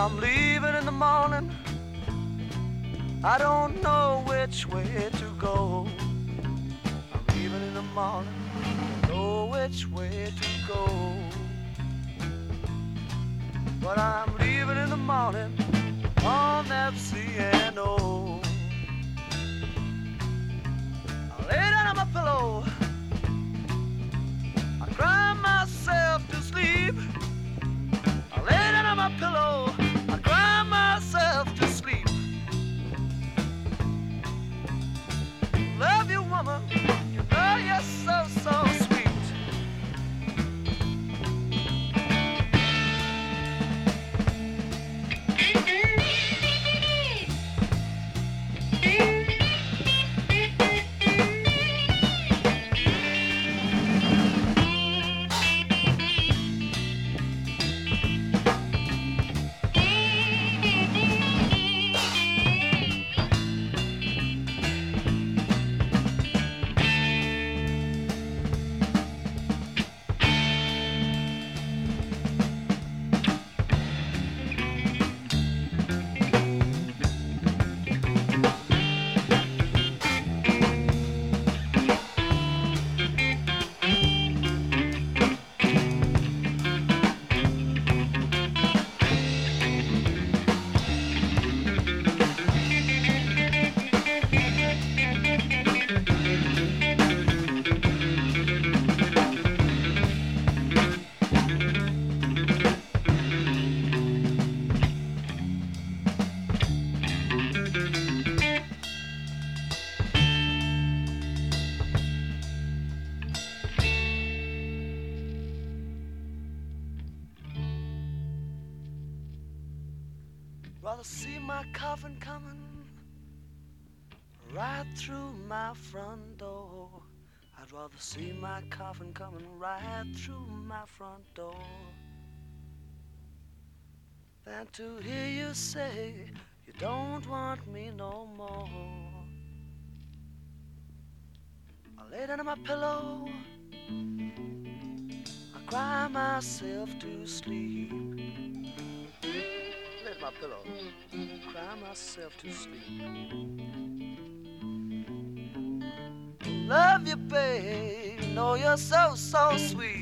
I'm leaving in the morning. I don't know which way to go. I'm leaving in the morning. Know which way to go. But I'm leaving in the morning on I'd rather see my coffin coming right through my front door. I'd rather see my coffin coming right through my front door than to hear you say you don't want me no more. I lay down on my pillow, I cry myself to sleep. My pillow, cry myself to sleep. Love you, babe, know you're so, so sweet.